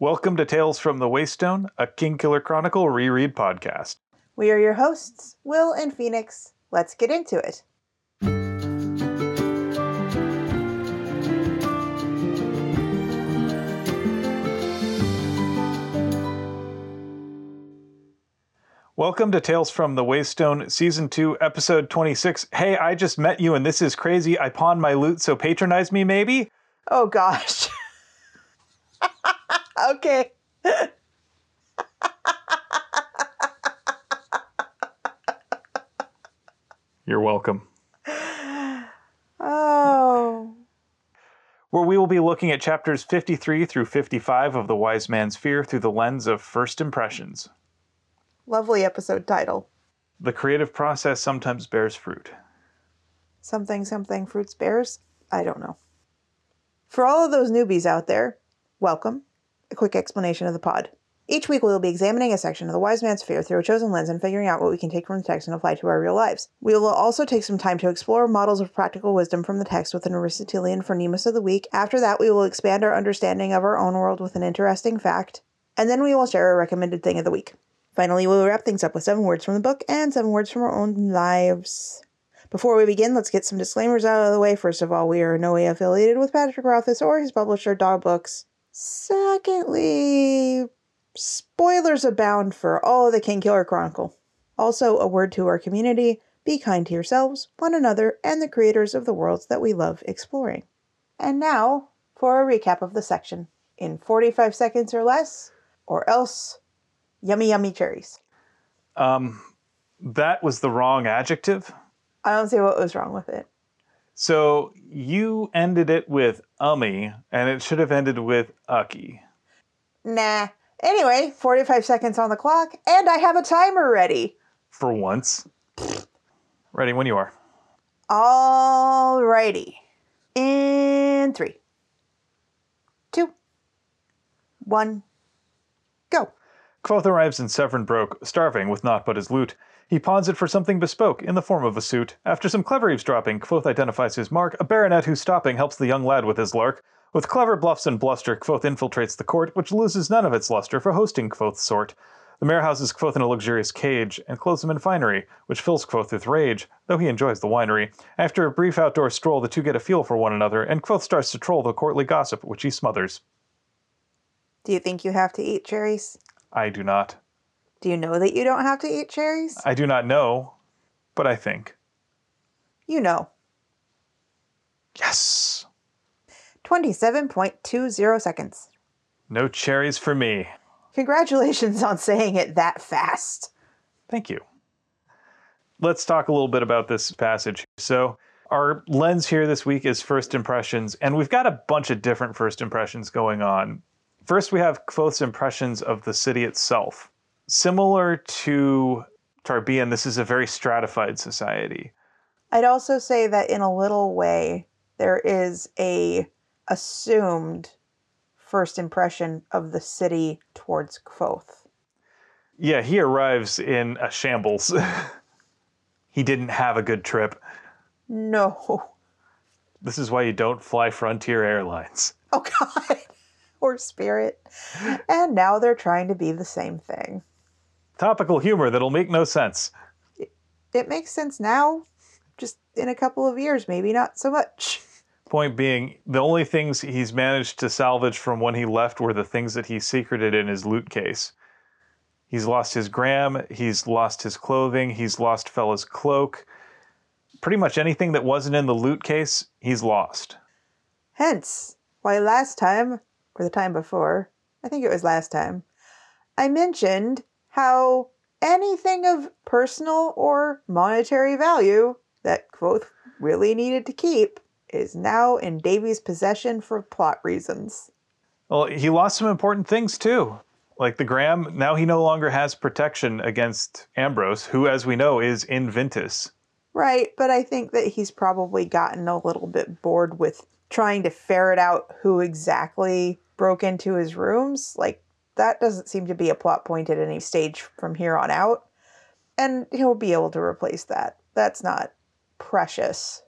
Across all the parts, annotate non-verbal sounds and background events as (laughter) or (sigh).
Welcome to Tales from the Waystone, a Kingkiller Chronicle reread podcast. We are your hosts, Will and Phoenix. Let's get into it. Welcome to Tales from the Waystone, Season 2, Episode 26. Hey, I just met you and this is crazy. I pawned my loot, so patronize me, maybe? Oh gosh. (laughs) okay. You're welcome. Oh. Where we will be looking at chapters 53 through 55 of The Wise Man's Fear through the lens of first impressions. Lovely episode title. The creative process sometimes bears fruit. Something, something, fruits, bears? I don't know. For all of those newbies out there, welcome. A quick explanation of the pod. Each week we will be examining a section of the Wise Man's Fear through a chosen lens and figuring out what we can take from the text and apply to our real lives. We will also take some time to explore models of practical wisdom from the text with an Aristotelian phronimos of the week. After that, we will expand our understanding of our own world with an interesting fact, and then we will share a recommended thing of the week. Finally, we will wrap things up with seven words from the book and seven words from our own lives. Before we begin, let's get some disclaimers out of the way. First of all, we are in no way affiliated with Patrick Rothfuss or his publisher, DAW Books. Secondly, spoilers abound for all of the Kingkiller Chronicle. Also, a word to our community be kind to yourselves, one another, and the creators of the worlds that we love exploring. And now for a recap of the section in 45 seconds or less, or else yummy, yummy cherries. Um, that was the wrong adjective. I don't see what was wrong with it. So you ended it with ummy, and it should have ended with ucky. Nah. Anyway, 45 seconds on the clock, and I have a timer ready. For once. Ready when you are. Alrighty. In three, two, one, go. Kvothe arrives in Severen Broke, starving with naught but his loot. He pawns it for something bespoke, in the form of a suit. After some clever eavesdropping, Kvothe identifies his mark, a baronet who stopping helps the young lad with his lark. With clever bluffs and bluster, Kvothe infiltrates the court, which loses none of its luster for hosting Kvothe's sort. The mayor houses Kvothe in a luxurious cage, and clothes him in finery, which fills Kvothe with rage, though he enjoys the winery. After a brief outdoor stroll, the two get a feel for one another, and Kvothe starts to troll the courtly gossip, which he smothers. Do you think you have to eat cherries? I do not. Do you know that you don't have to eat cherries? I do not know, but I think. You know. Yes! 27.20 seconds. No cherries for me. Congratulations on saying it that fast. Thank you. Let's talk a little bit about this passage. So, our lens here this week is first impressions, and we've got a bunch of different first impressions going on. First, we have Kvothe's impressions of the city itself. Similar to Tarbean, this is a very stratified society. I'd also say that in a little way, there is a assumed first impression of the city towards Kvothe. Yeah, he arrives in a shambles. (laughs) he didn't have a good trip. No. This is why you don't fly Frontier Airlines. Oh, God. (laughs) or Spirit. And now they're trying to be the same thing. Topical humor that'll make no sense. It makes sense now. Just in a couple of years, maybe not so much. Point being, the only things he's managed to salvage from when he left were the things that he secreted in his loot case. He's lost his gram, he's lost his clothing, he's lost Fela's cloak. Pretty much anything that wasn't in the loot case, he's lost. Hence, why last time, or the time before, I think it was last time, I mentioned how anything of personal or monetary value that Kvothe really needed to keep is now in Devi's possession for plot reasons. Well, he lost some important things too. Like the Gram, now he no longer has protection against Ambrose, who, as we know, is in Vintas. Right, but I think that he's probably gotten a little bit bored with trying to ferret out who exactly broke into his rooms. Like, that doesn't seem to be a plot point at any stage from here on out. And he'll be able to replace that. That's not precious.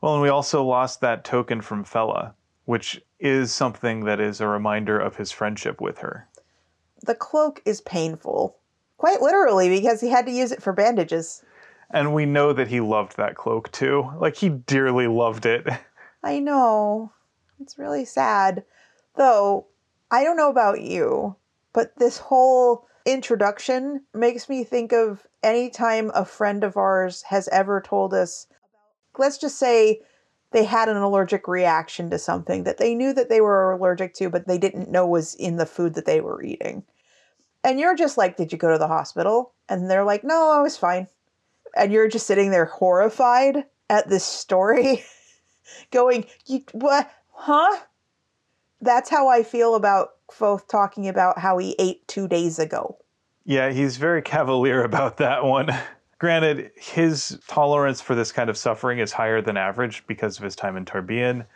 Well, and we also lost that token from Fela, which is something that is a reminder of his friendship with her. The cloak is painful, quite literally, because he had to use it for bandages. And we know that he loved that cloak too. Like he dearly loved it. I know. It's really sad. Though, I don't know about you, but this whole introduction makes me think of any time a friend of ours has ever told us, let's just say they had an allergic reaction to something that they knew that they were allergic to, but they didn't know was in the food that they were eating. And you're just like, Did you go to the hospital? And they're like, No, I was fine. And you're just sitting there horrified at this story, (laughs) going, You what? Huh? That's how I feel about Kvothe talking about how he ate two days ago. Yeah, he's very cavalier (laughs) about that one. Granted, his tolerance for this kind of suffering is higher than average because of his time in Tarbean.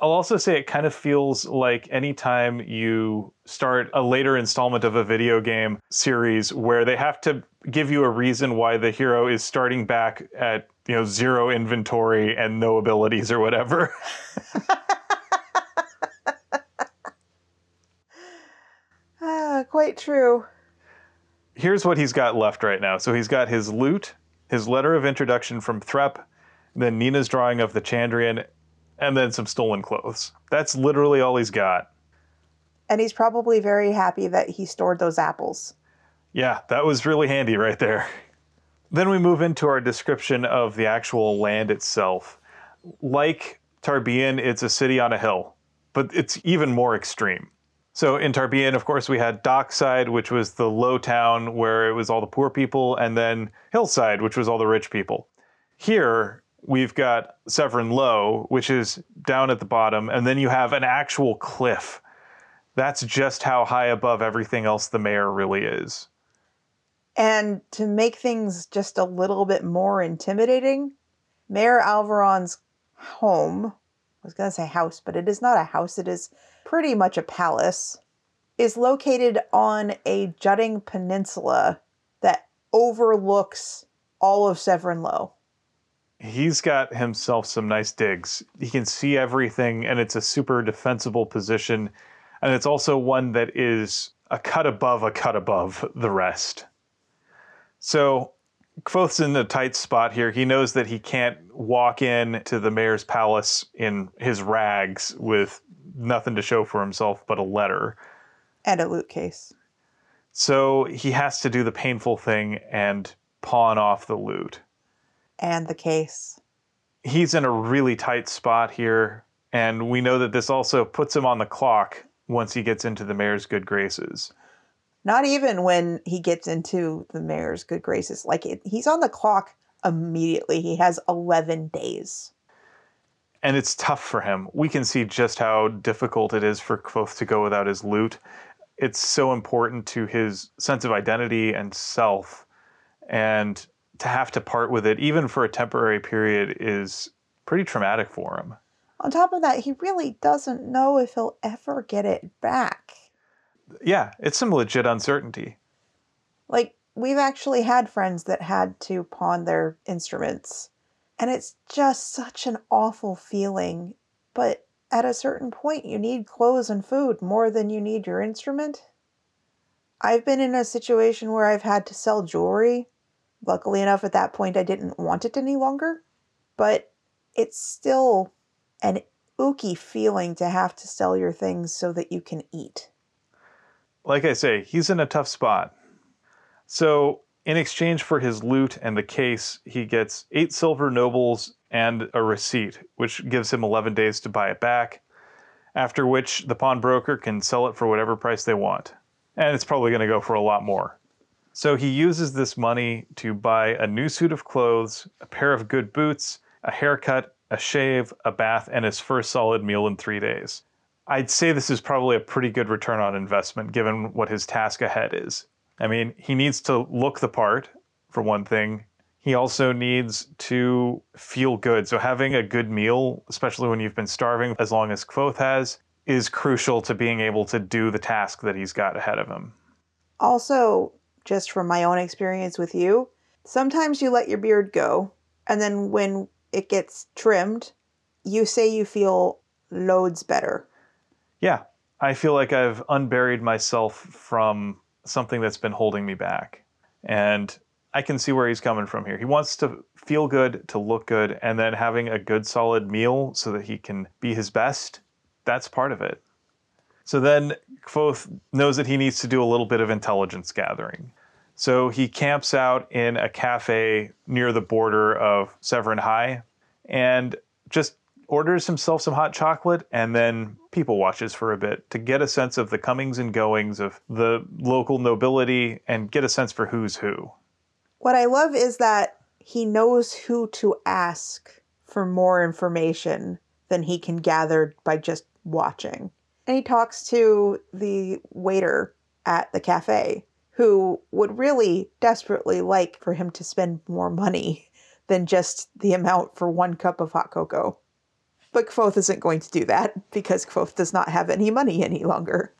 I'll also say it kind of feels like anytime you start a later installment of a video game series where they have to give you a reason why the hero is starting back at you know zero inventory and no abilities or whatever. (laughs) quite true. Here's what he's got left right now. So he's got his loot, his letter of introduction from Threp, then Nina's drawing of the Chandrian, and then some stolen clothes. That's literally all he's got. And he's probably very happy that he stored those apples. Yeah, that was really handy right there. Then we move into our description of the actual land itself. Like Tarbean, it's a city on a hill, but it's even more extreme. So in Tarbean, of course, we had Dockside, which was the low town where it was all the poor people, and then Hillside, which was all the rich people. Here, we've got Severen Low, which is down at the bottom, and then you have an actual cliff. That's just how high above everything else the mayor really is. And to make things just a little bit more intimidating, Mayor Alveron's home, I was going to say house, but it is not a house, it is pretty much a palace, is located on a jutting peninsula that overlooks all of Severen Low. He's got himself some nice digs. He can see everything, and it's a super defensible position. And it's also one that is a cut above a cut above the rest. So Kvothe's in a tight spot here. He knows that he can't walk in to the mayor's palace in his rags with nothing to show for himself but a letter. And a loot case. So he has to do the painful thing and pawn off the loot and the case. He's in a really tight spot here, and we know that this also puts him on the clock once he gets into the mayor's good graces. Not even when he gets into the mayor's good graces. Like it, he's on the clock immediately. He has 11 days. And it's tough for him. We can see just how difficult it is for Kvothe to go without his loot. It's so important to his sense of identity and self. And to have to part with it, even for a temporary period, is pretty traumatic for him. On top of that, he really doesn't know if he'll ever get it back. Yeah, it's some legit uncertainty. Like, we've actually had friends that had to pawn their instruments, and it's just such an awful feeling. But at a certain point, you need clothes and food more than you need your instrument. I've been in a situation where I've had to sell jewelry Luckily enough, at that point, I didn't want it any longer, but it's still an ooky feeling to have to sell your things so that you can eat. Like I say, he's in a tough spot. So, in exchange for his loot and the case, he gets eight silver nobles and a receipt, which gives him 11 days to buy it back, after which the pawnbroker can sell it for whatever price they want. And it's probably going to go for a lot more. So he uses this money to buy a new suit of clothes, a pair of good boots, a haircut, a shave, a bath, and his first solid meal in three days. I'd say this is probably a pretty good return on investment given what his task ahead is. I mean, he needs to look the part, for one thing. He also needs to feel good. So, having a good meal, especially when you've been starving as long as Kvothe has, is crucial to being able to do the task that he's got ahead of him. Also, just from my own experience with you, sometimes you let your beard go, and then when it gets trimmed, you say you feel loads better. Yeah, I feel like I've unburied myself from something that's been holding me back. And I can see where he's coming from here. He wants to feel good, to look good, and then having a good solid meal so that he can be his best. That's part of it. So then Kvothe knows that he needs to do a little bit of intelligence gathering. So he camps out in a cafe near the border of Severen High and just orders himself some hot chocolate and then people watches for a bit to get a sense of the comings and goings of the local nobility and get a sense for who's who. What I love is that he knows who to ask for more information than he can gather by just watching. And he talks to the waiter at the cafe who would really desperately like for him to spend more money (laughs) than just the amount for one cup of hot cocoa. But Kvothe isn't going to do that because Kvothe does not have any money any longer.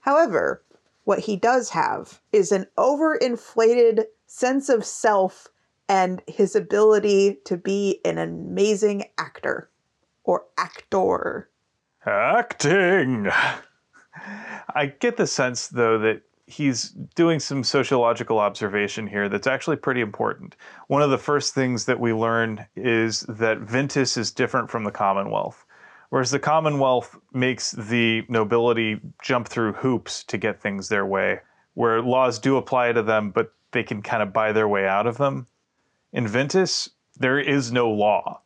However, what he does have is an overinflated sense of self and his ability to be an amazing actor or actor. Acting! I get the sense, though, that he's doing some sociological observation here that's actually pretty important. One of the first things that we learn is that Vintas is different from the Commonwealth. Whereas the Commonwealth makes the nobility jump through hoops to get things their way, where laws do apply to them, but they can kind of buy their way out of them. In Vintas, there is no law.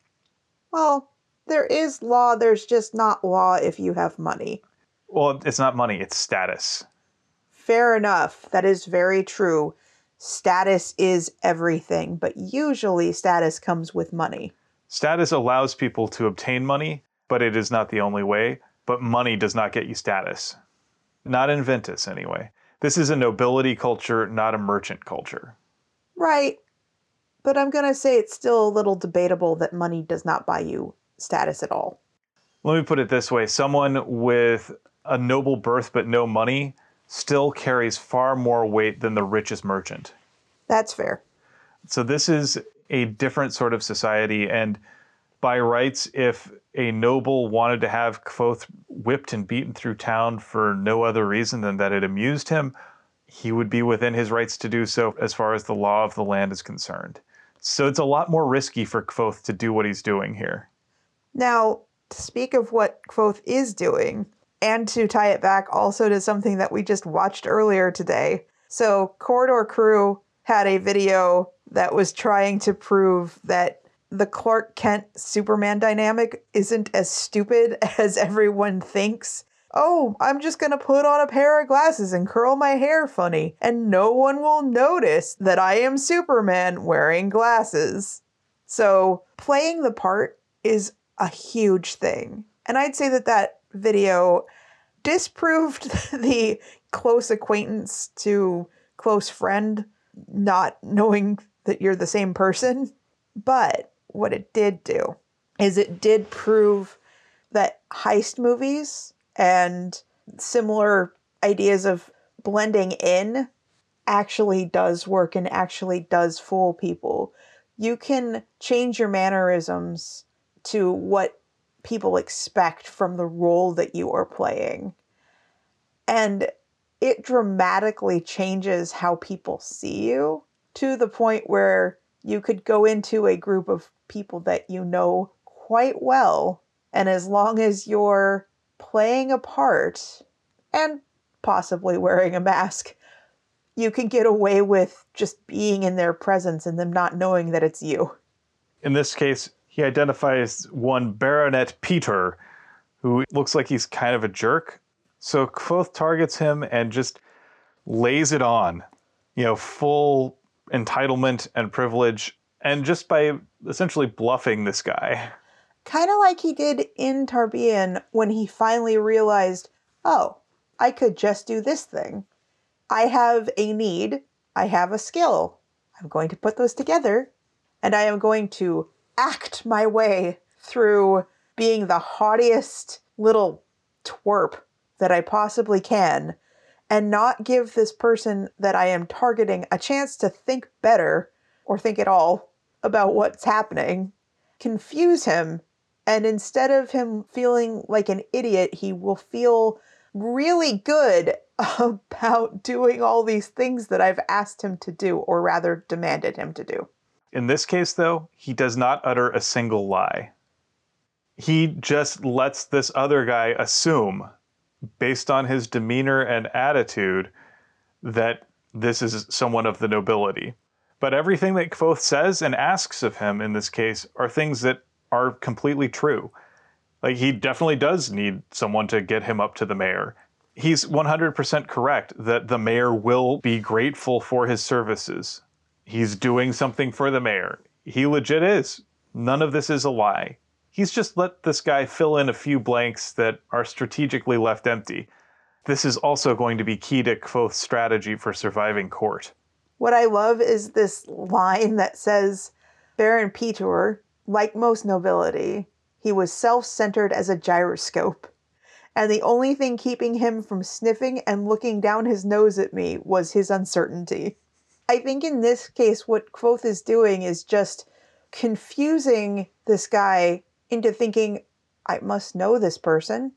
Well, there is law, there's just not law if you have money. Well, it's not money, it's status. Fair enough. That is very true. Status is everything, but usually status comes with money. Status allows people to obtain money, but it is not the only way. But money does not get you status. Not in Vintas, anyway. This is a nobility culture, not a merchant culture. Right. But I'm going to say it's still a little debatable that money does not buy you status at all. Let me put it this way someone with a noble birth but no money still carries far more weight than the richest merchant. That's fair. So this is a different sort of society, and by rights, if a noble wanted to have Kvothe whipped and beaten through town for no other reason than that it amused him, he would be within his rights to do so as far as the law of the land is concerned. So it's a lot more risky for Kvothe to do what he's doing here. Now, to speak of what Kvothe is doing, and to tie it back also to something that we just watched earlier today. So, Corridor Crew had a video that was trying to prove that the Clark Kent Superman dynamic isn't as stupid (laughs) as everyone thinks. Oh, I'm just gonna put on a pair of glasses and curl my hair funny, and no one will notice that I am Superman wearing glasses. So, playing the part is a huge thing. And I'd say that that video disproved (laughs) the close acquaintance to close friend not knowing that you're the same person. But what it did do is it did prove that heist movies and similar ideas of blending in actually does work and actually does fool people. You can change your mannerisms to what people expect from the role that you are playing. And it dramatically changes how people see you to the point where you could go into a group of people that you know quite well. And as long as you're playing a part and possibly wearing a mask, you can get away with just being in their presence and them not knowing that it's you. In this case, he identifies one Baronet Peter, who looks like he's kind of a jerk. So Kvothe targets him and just lays it on, you know, full entitlement and privilege, and just by essentially bluffing this guy. Kind of like he did in Tarbean when he finally realized, oh, I could just do this thing. I have a need, I have a skill. I'm going to put those together, and I am going to act my way through being the haughtiest little twerp that I possibly can and not give this person that I am targeting a chance to think better or think at all about what's happening, confuse him, And instead of him feeling like an idiot, he will feel really good (laughs) about doing all these things that I've asked him to do, or rather demanded him to do. In this case, though, he does not utter a single lie. He just lets this other guy assume, based on his demeanor and attitude, that this is someone of the nobility. But everything that Kvothe says and asks of him in this case are things that are completely true. Like, he definitely does need someone to get him up to the mayor. He's 100% correct that the mayor will be grateful for his services. He's doing something for the mayor. He legit is. None of this is a lie. He's just let this guy fill in a few blanks that are strategically left empty. This is also going to be key to Kvothe's strategy for surviving court. What I love is this line that says Baron Peter, like most nobility, he was self centered as a gyroscope. And the only thing keeping him from sniffing and looking down his nose at me was his uncertainty. I think in this case, what Kvothe is doing is just confusing this guy into thinking, I must know this person.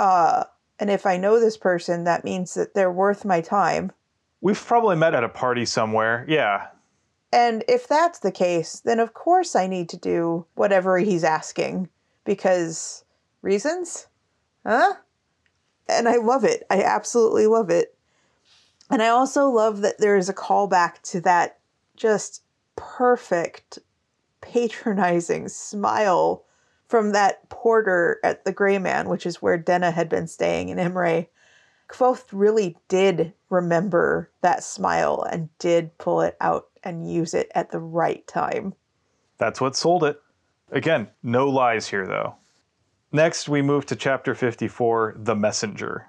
Uh, and if I know this person, that means that they're worth my time. We've probably met at a party somewhere. Yeah. And if that's the case, then of course I need to do whatever he's asking because reasons? Huh? And I love it. I absolutely love it. And I also love that there is a callback to that just perfect, patronizing smile from that porter at the Gray Man, which is where Denna had been staying in Imre. Kvothe really did remember that smile and did pull it out and use it at the right time. That's what sold it. Again, no lies here, though. Next, we move to chapter 54 The Messenger.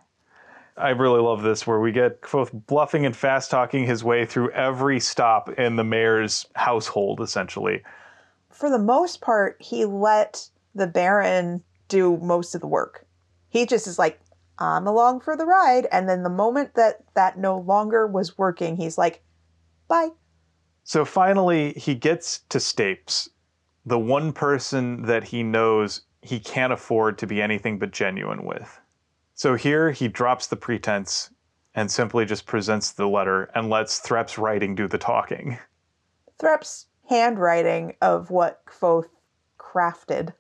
I really love this, where we get both bluffing and fast talking his way through every stop in the mayor's household, essentially. For the most part, he let the Baron do most of the work. He just is like, I'm along for the ride. And then the moment that that no longer was working, he's like, bye. So finally, he gets to Stapes, the one person that he knows he can't afford to be anything but genuine with. So here he drops the pretense and simply just presents the letter and lets Threp's writing do the talking. Threp's handwriting of what Kvothe crafted.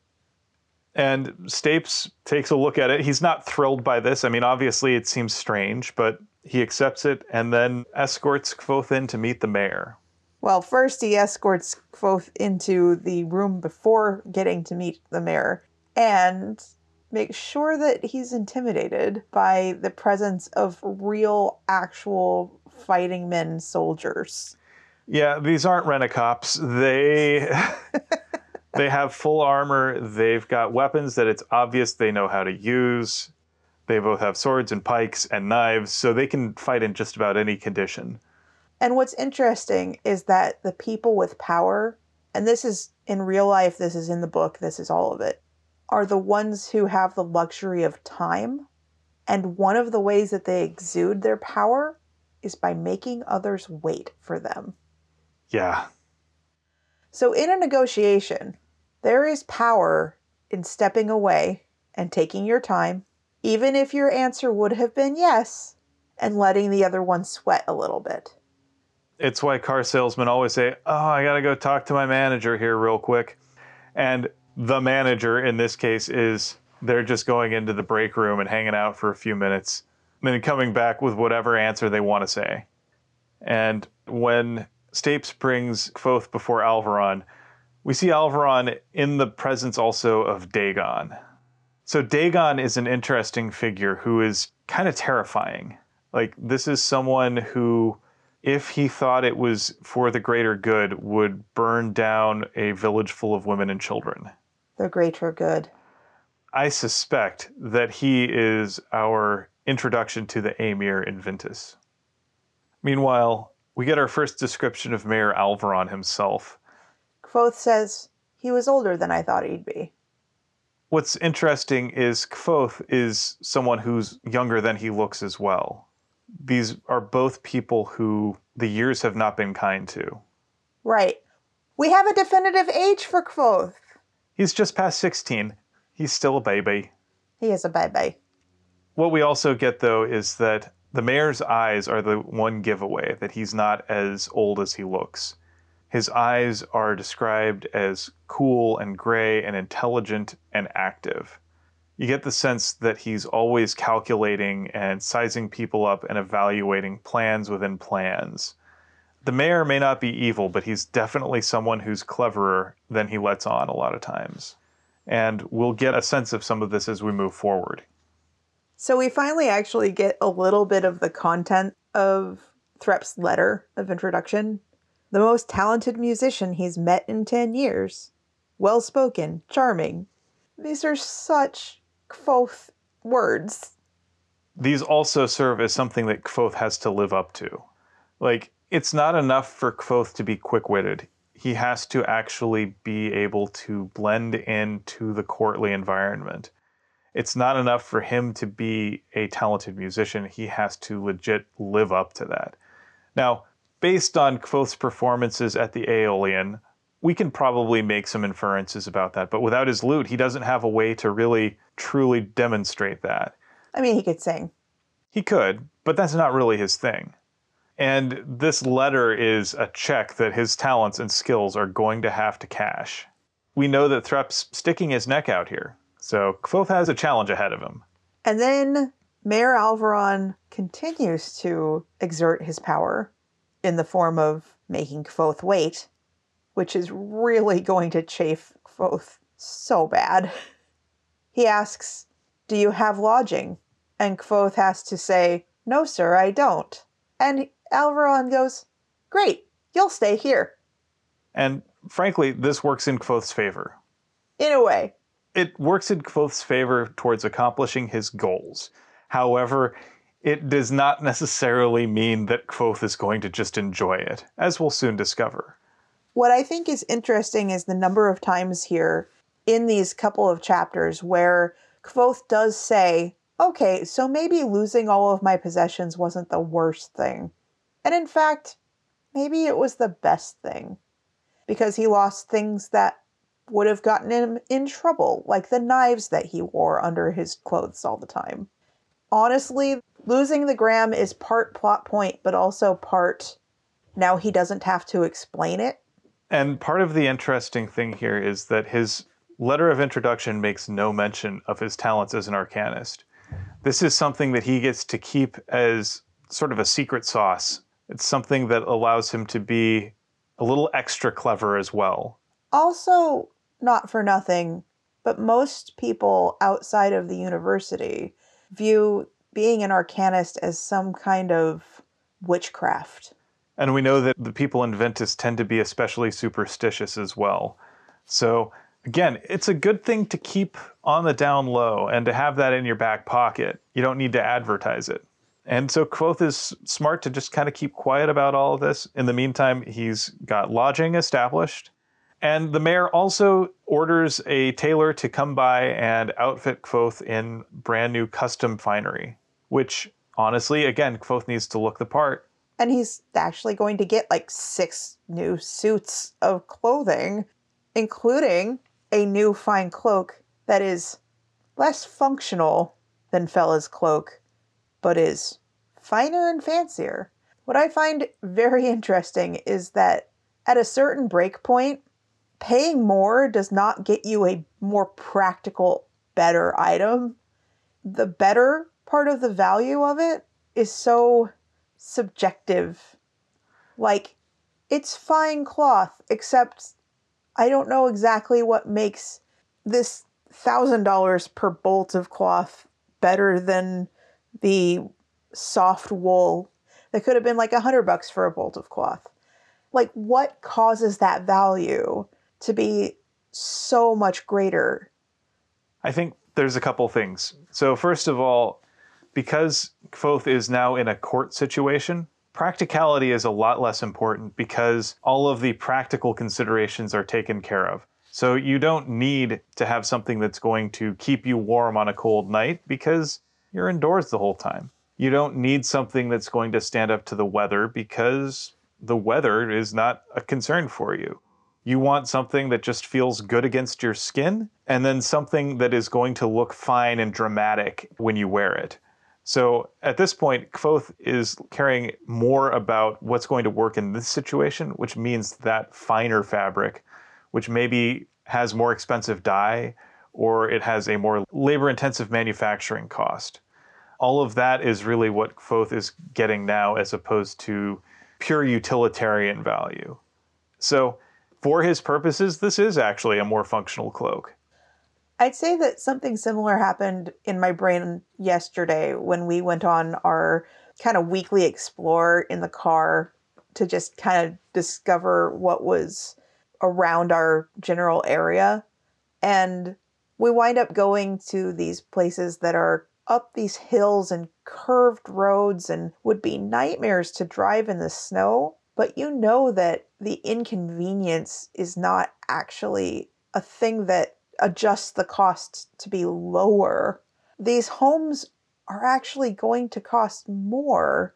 And Stapes takes a look at it. He's not thrilled by this. I mean, obviously it seems strange, but he accepts it and then escorts Kvothe in to meet the mayor. Well, first he escorts Kvothe into the room before getting to meet the mayor and makes sure that he's intimidated by the presence of real, actual fighting men soldiers. Yeah, these aren't rent-a-cops. They (laughs) they have full armor. They've got weapons that it's obvious they know how to use. They both have swords and pikes and knives, so they can fight in just about any condition. And what's interesting is that the people with power, and this is in real life, this is in the book, this is all of it, are the ones who have the luxury of time. And one of the ways that they exude their power is by making others wait for them. Yeah. So, in a negotiation, there is power in stepping away and taking your time, even if your answer would have been yes, and letting the other one sweat a little bit. It's why car salesmen always say, Oh, I got to go talk to my manager here real quick. And the manager in this case is they're just going into the break room and hanging out for a few minutes, and then coming back with whatever answer they want to say. And when Stapes brings Kvothe before Alveron, we see Alveron in the presence also of Dagon. So Dagon is an interesting figure who is kind of terrifying. Like, this is someone who, if he thought it was for the greater good, would burn down a village full of women and children. The greater good. I suspect that he is our introduction to the Amyr in Vintas. Meanwhile, we get our first description of Mayor Alveron himself. Kvothe says, he was older than I thought he'd be. What's interesting is Kvothe is someone who's younger than he looks as well. These are both people who the years have not been kind to. Right. We have a definitive age for Kvothe. He's just past 16. He's still a baby. He is a baby. What we also get, though, is that the mayor's eyes are the one giveaway that he's not as old as he looks. His eyes are described as cool and gray and intelligent and active. You get the sense that he's always calculating and sizing people up and evaluating plans within plans. The mayor may not be evil, but he's definitely someone who's cleverer than he lets on a lot of times. And we'll get a sense of some of this as we move forward. So we finally actually get a little bit of the content of Threp's letter of introduction. The most talented musician he's met in 10 years. Well spoken, charming. These are such Kvothe words. These also serve as something that Kvothe has to live up to. Like, it's not enough for Kvothe to be quick witted. He has to actually be able to blend into the courtly environment it's not enough for him to be a talented musician. He has to legit live up to that. Now, based on Kvothe's performances at the Eolian, we can probably make some inferences about that. But without his lute, he doesn't have a way to really truly demonstrate that. I mean, he could sing. He could, but that's not really his thing. And this letter is a check that his talents and skills are going to have to cash. We know that Threp's sticking his neck out here. So Kvothe has a challenge ahead of him. And then Mayor Alveron continues to exert his power in the form of making Kvothe wait, which is really going to chafe Kvothe so bad. (laughs) He asks, Do you have lodging? And Kvothe has to say, No, sir, I don't. And Alveron goes, Great, you'll stay here. And frankly, this works in Kvothe's favor. In a way it works in Kvothe's favor towards accomplishing his goals. However, it does not necessarily mean that Kvothe is going to just enjoy it, as we'll soon discover. What I think is interesting is the number of times here in these couple of chapters where Kvothe does say, okay, so maybe losing all of my possessions wasn't the worst thing. And in fact, maybe it was the best thing. Because he lost things that would have gotten him in trouble, like the knives that he wore under his clothes all the time. Honestly, losing the gram is part plot point, but also part now he doesn't have to explain it. And part of the interesting thing here is that his letter of introduction makes no mention of his talents as an arcanist. This is something that he gets to keep as sort of a secret sauce. It's something that allows him to be a little extra clever as well. Also, not for nothing, but most people outside of the university view being an arcanist as some kind of witchcraft. And we know that the people in Vintas tend to be especially superstitious as well. So, again, it's a good thing to keep on the down low and to have that in your back pocket. You don't need to advertise it. And so Kvothe is smart to just kind of keep quiet about all of this. In the meantime, he's got lodging established. And the mayor also orders a tailor to come by and outfit Kvothe in brand new custom finery, which honestly, again, Kvothe needs to look the part. And he's actually going to get like six new suits of clothing, including a new fine cloak that is less functional than Fela's cloak, but is finer and fancier. What I find very (laughs) interesting is that at a certain break point, paying more does not get you a more practical, better item. The better part of the value of it is so subjective. Like, it's fine cloth, except I don't know exactly what makes this thousand dollars per bolt of cloth better than the soft wool that could have been like a hundred bucks for a bolt of cloth. Like, what causes that value? to be so much greater? I think there's a couple things. So, first of all, because Kvothe is now in a court situation, practicality is a lot less important because all of the practical considerations are taken care of. So, you don't need to have something that's going to keep you warm on a cold night because you're indoors the whole time. You don't need something that's going to stand up to the weather because the weather is not a concern for you You want something that just feels good against your skin, and then something that is going to look fine and dramatic when you wear it. So at this point, Kvothe is caring more about what's going to work in this situation, which means that finer fabric, which maybe has more expensive dye or it has a more labor intensive manufacturing cost. All of that is really what Kvothe is getting now as opposed to pure utilitarian value. So, for his purposes, this is actually a more functional cloak. I'd say that something similar happened in my brain yesterday when we went on our kind of weekly explore in the car to just kind of discover what was around our general area. And we wind up going to these places that are up these hills and curved roads and would be nightmares to drive in the snow. But you know that the inconvenience is not actually a thing that adjusts the cost to be lower, these homes are actually going to cost more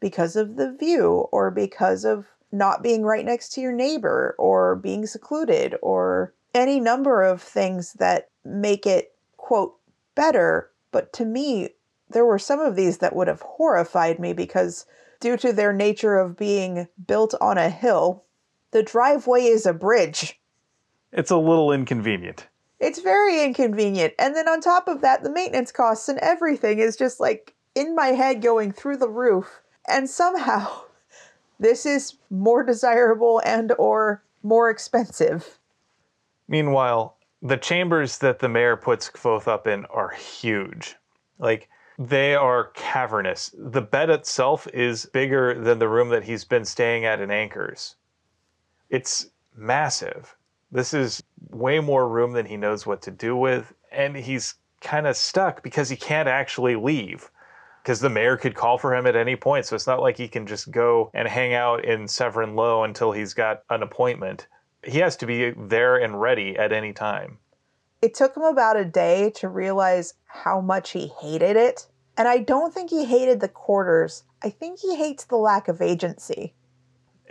because of the view or because of not being right next to your neighbor or being secluded or any number of things that make it, quote, better. But to me, there were some of these that would have horrified me because, due to their nature of being built on a hill, the driveway is a bridge. It's a little inconvenient. It's very inconvenient. And then on top of that, the maintenance costs and everything is just like in my head going through the roof. And somehow (laughs) this is more desirable and or more expensive. Meanwhile, the chambers that the mayor puts Kvothe up in are huge. Like they are cavernous. The bed itself is bigger than the room that he's been staying at in Anker's. It's massive. This is way more room than he knows what to do with, and he's kind of stuck because he can't actually leave because the mayor could call for him at any point. So it's not like he can just go and hang out in Severen Low until he's got an appointment. He has to be there and ready at any time. It took him about a day to realize how much he hated it. And I don't think he hated the quarters. I think he hates the lack of agency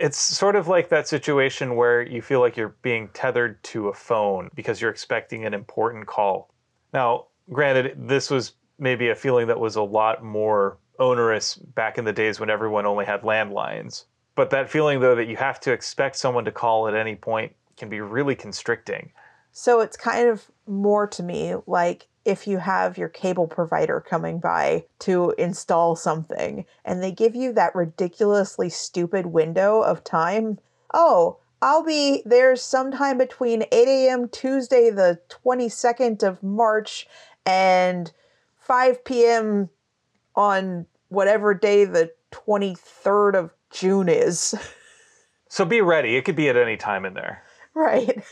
it's sort of like that situation where you feel like you're being tethered to a phone because you're expecting an important call. Now, granted, this was maybe a feeling that was a lot more onerous back in the days when everyone only had landlines. But that feeling, though, that you have to expect someone to call at any point can be really constricting. So it's kind of more to me like if you have your cable provider coming by to install something and they give you that ridiculously stupid window of time. Oh, I'll be there sometime between 8 a.m. Tuesday, the 22nd of March, and 5 p.m. on whatever day the 23rd of June is. (laughs) So be ready. It could be at any time in there. Right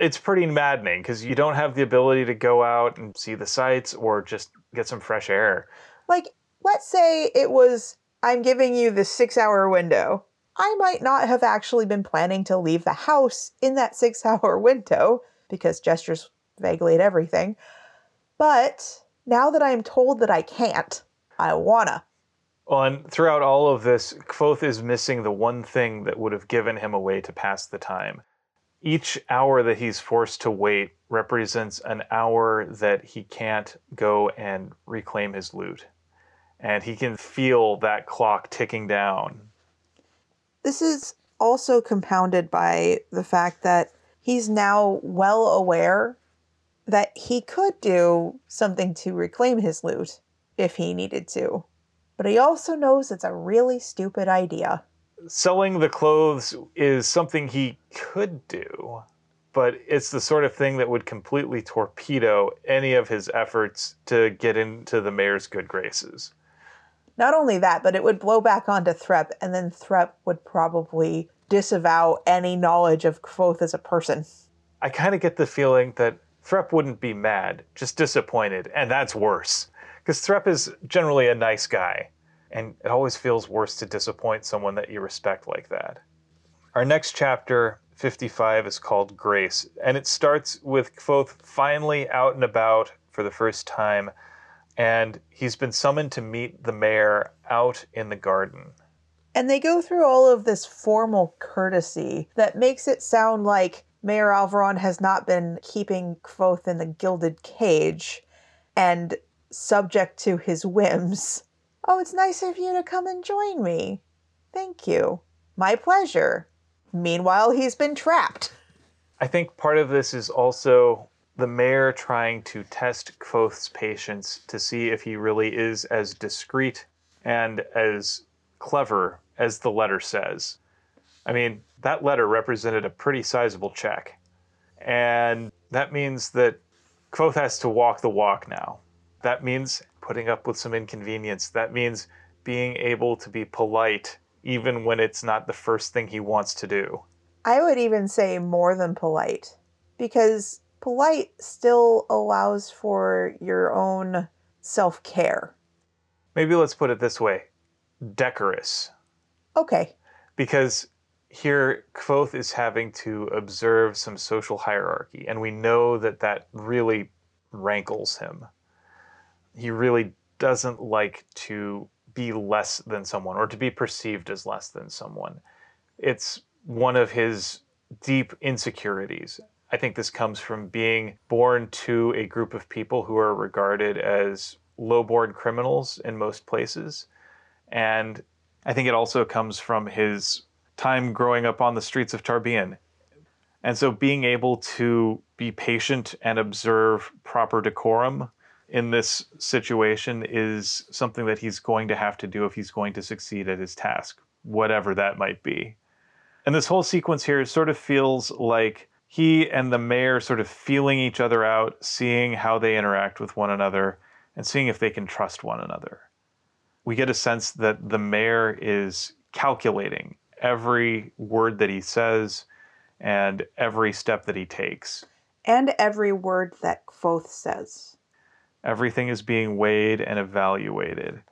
it's pretty maddening because you don't have the ability to go out and see the sights or just get some fresh air. Like, let's say it was I'm giving you the six hour window. I might not have actually been planning to leave the house in that six hour (laughs) window because gestures vaguely at everything. But now that I'm told that I can't, I wanna. And throughout all of this, Kvothe is missing the one thing that would have given him a way to pass the time each hour that he's forced to wait represents an hour that he can't go and reclaim his loot. And he can feel that clock ticking down. This is also compounded by the fact that he's now well aware that he could do something to reclaim his loot if he needed to. But he also knows it's a really stupid idea selling the clothes is something he could do, but it's the sort of thing that would completely torpedo any of his efforts to get into the mayor's good graces. Not only that, but it would blow back onto Threp, and then Threp would probably disavow any knowledge of Kvothe as a person. I kind of get the feeling that Threp wouldn't be mad, just disappointed, and that's worse. Because Threp is generally a nice guy and it always feels worse to disappoint someone that you respect like that. Our next chapter, 55, is called Grace, and it starts with Kvothe finally out and about for the first time, and he's been summoned to meet the mayor out in the garden. And they go through all of this formal courtesy that makes it sound like Mayor Alveron has not been keeping Kvothe in the gilded cage and subject to his whims. Oh, it's nice of you to come and join me. Thank you. My pleasure. Meanwhile, he's been trapped. I think part of this is also the mayor trying to test Kvothe's patience to see if he really is as discreet and as clever as the letter says. I mean, that letter represented a pretty sizable check. And that means that Kvothe has to walk the walk now. That means putting up with some inconvenience. That means being able to be polite even when it's not the first thing he wants to do. I would even say more than polite because polite still allows for your own self care. Maybe let's put it this way decorous. Okay. Because here Kvothe is having to observe some social hierarchy, and we know that that really rankles him. He really doesn't like to be less than someone or to be perceived as less than someone. It's one of his deep insecurities. I think this comes from being born to a group of people who are regarded as low-born criminals in most places. And I think it also comes from his time growing up on the streets of Tarbean. And so being able to be patient and observe proper decorum in this situation is something that he's going to have to do if he's going to succeed at his task, whatever that might be. And this whole sequence here sort of feels like he and the mayor sort of feeling each other out, seeing how they interact with one another, and seeing if they can trust one another. We get a sense that the mayor is calculating every word that he says and every step that he takes. And every word that Kvothe says. Everything is being weighed and evaluated.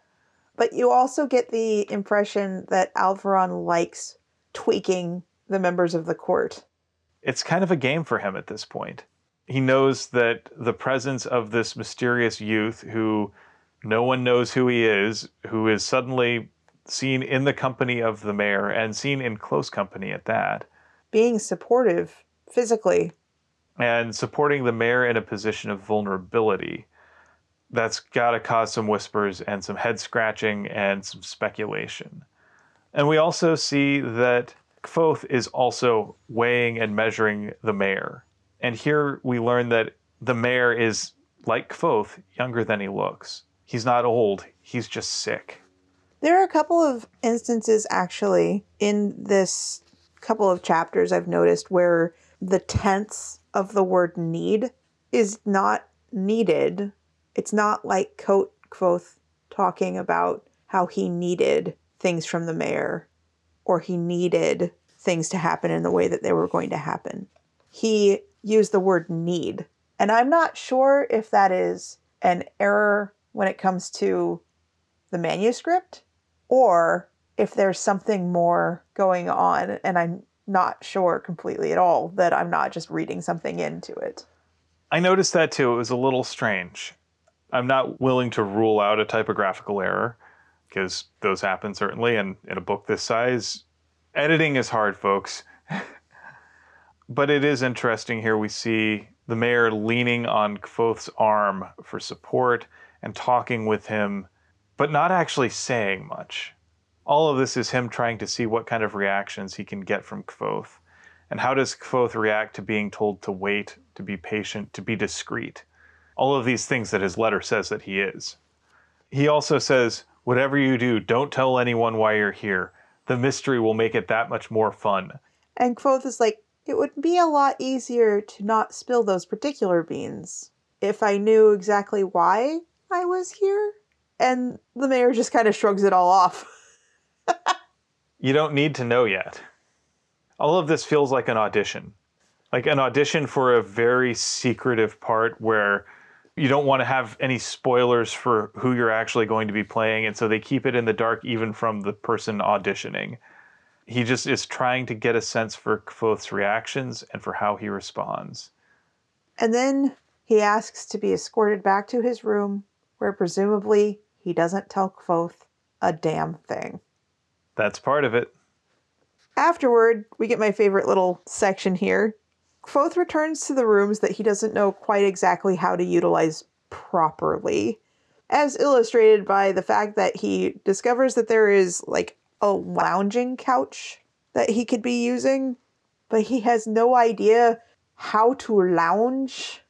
But you also get the impression that Alveron likes tweaking the members of the court. It's kind of a game for him at this point. He knows that the presence of this mysterious youth who no one knows who he is, who is suddenly seen in the company of the mayor and seen in close company at that. Being supportive physically. And supporting the mayor in a position of vulnerability. That's got to cause some whispers and some head scratching and some speculation. And we also see that Kvothe is also weighing and measuring the mayor. And here we learn that the mayor is, like Kvothe, younger than he looks. He's not old, he's just sick. There are a couple of instances actually in this couple of chapters I've noticed where the tense of the word need is not needed. It's not like Coat Kvothe talking about how he needed things from the mayor or he needed things to happen in the way that they were going to happen. He used the word need. And I'm not sure if that is an error when it comes to the manuscript or if there's something more going on and I'm not sure completely at all that I'm not just reading something into it. I noticed that too. It was a little strange. I'm not willing to rule out a typographical error because those happen certainly. And in a book this size, editing is hard, folks. (laughs) but it is interesting here. We see the mayor leaning on Kvothe's arm for support and talking with him but not actually saying much. All of this is him trying to see what kind of reactions he can get from Kvothe. And how does Kvothe react to being told to wait, to be patient, to be discreet? All of these things that his letter says that he is. He also says, Whatever you do, don't tell anyone why you're here. The mystery will make it that much more fun. And Kvothe is like, It would be a lot easier to not spill those particular beans if I knew exactly why I was here. And the mayor just kind of shrugs it all off. (laughs) you don't need to know yet. All of this feels like an audition. Like an audition for a very secretive part where you don't want to have any spoilers for who you're actually going to be playing, and so they keep it in the dark even from the person auditioning. He just is trying to get a sense for Kvothe's reactions and for how he responds. And then he asks to be escorted back to his room, where presumably he doesn't tell Kvothe a damn thing. That's part of it. Afterward, we get my favorite little section here. Kvothe returns to the rooms that he doesn't know quite exactly how to utilize properly, as illustrated by the fact that he discovers that there is like a lounging couch that he could be using, but he has no idea how to lounge.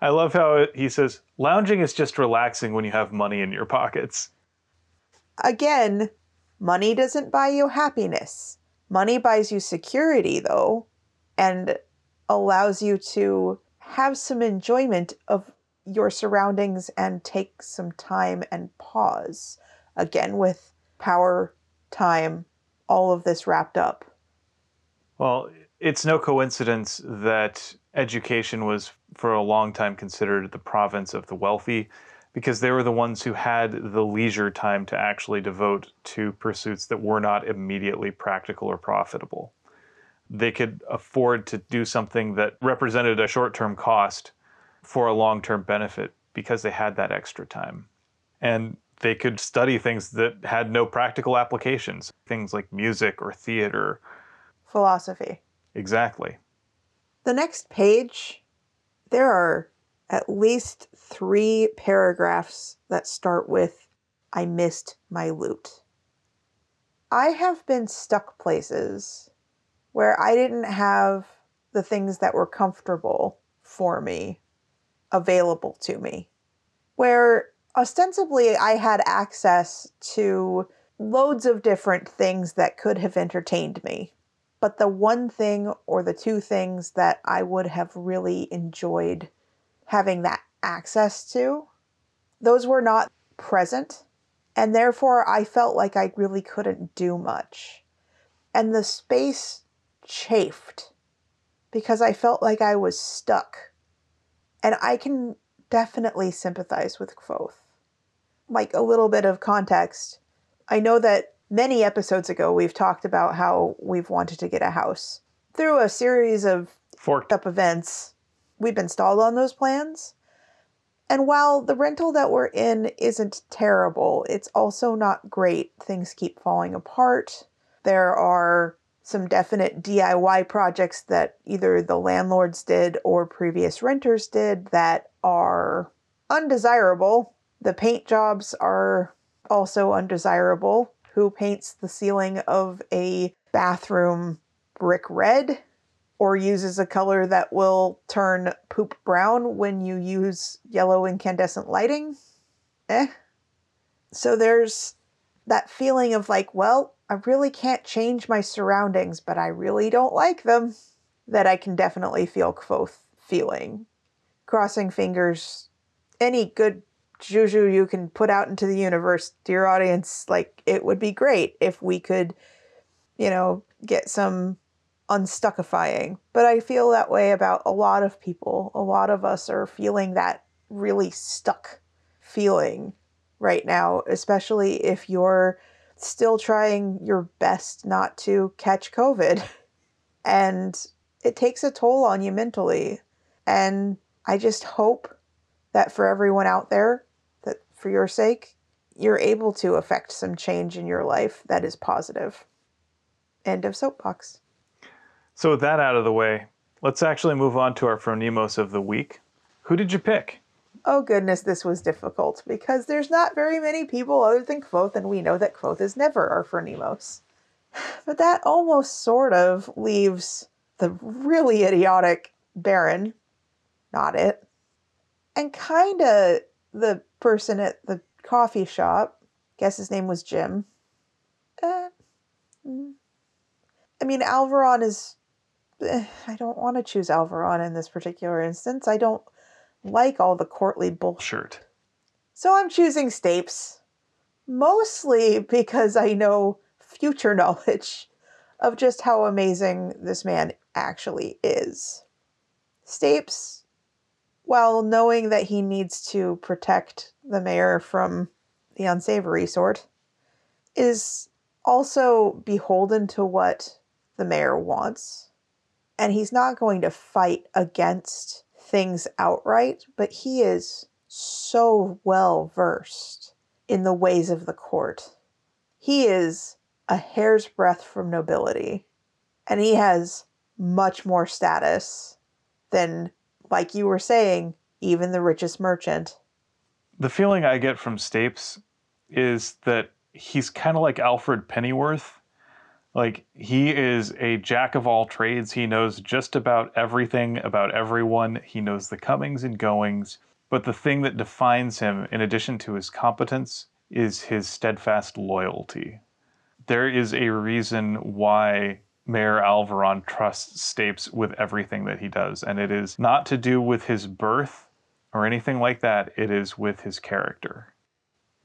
I love how he says, lounging is just relaxing when you have money in your pockets. Again, money doesn't buy you happiness. Money buys you security, though, and allows you to have some enjoyment of your surroundings and take some time and pause. Again, with power, time, all of this wrapped up. Well, it's no coincidence that education was for a long time considered the province of the wealthy because they were the ones who had the leisure time to actually devote to pursuits that were not immediately practical or profitable. They could afford to do something that represented a short term cost for a long term benefit because they had that extra time. And they could study things that had no practical applications, things like music or theater. Philosophy. Exactly. The next page, there are at least three paragraphs that start with I missed my lute. I have been stuck places where I didn't have the things that were comfortable for me available to me, where ostensibly I had access to loads of different things that could have entertained me. But the one thing or the two things that I would have really enjoyed having that access to, those were not present. And therefore, I felt like I really couldn't do much. And the space chafed because I felt like I was stuck. And I can definitely sympathize with Kvothe. Like a little bit of context, I know that many episodes ago we've talked about how we've wanted to get a house. Through a series of Forked up events, we've been stalled on those plans. And while the rental that we're in isn't terrible, it's also not great. Things keep falling apart. There are some definite DIY projects that either the landlords did or previous renters did that are undesirable. The paint jobs are also undesirable. Who paints the ceiling of a bathroom brick red or uses a color that will turn poop brown when you use yellow incandescent lighting? Eh. So there's that feeling of like, well, I really can't change my surroundings, but I really don't like them. That I can definitely feel Kvothe feeling. Crossing fingers, any good juju you can put out into the universe, dear audience, like it would be great if we could, you know, get some unstuckifying. But I feel that way about a lot of people. A lot of us are feeling that really stuck feeling right now, especially if you're still trying your best not to catch COVID. (laughs) And it takes a toll on you mentally. And I just hope that for everyone out there, that for your sake, you're able to affect some change in your life that is positive. End of soapbox. So, with that out of the way, let's actually move on to our Phronimos of the week. Who did you pick? Oh goodness, this was difficult because there's not very many people other than Kvothe, and we know that Kvothe is never our Phronimos. (sighs) But that almost sort of leaves the really idiotic Baron, not it, and kinda the person at the coffee shop. Guess his name was Jim. Uh. I mean, Alveron is. eh, I don't want to choose Alveron in this particular instance. I don't like all the courtly bullshit. So I'm choosing Stapes, mostly because I know future (laughs) knowledge of just how amazing this man actually is. Stapes, while knowing that he needs to protect the mayor from the unsavory sort, is also beholden to what the mayor wants. And he's not going to fight against things outright, but he is so well versed in the ways of the court. He is a hair's breadth from nobility. And he has much more status than, like you were saying, even the richest merchant. The feeling I get from Stapes is that he's kind of like Alfred Pennyworth. Like, he is a jack of all trades. He knows just about everything about everyone. He knows the comings and goings. But the thing that defines him, in addition to his competence, is his steadfast loyalty. There is a reason why Mayor Alveron trusts Stapes with everything that he does, and it is not to do with his birth or anything like that, it is with his character.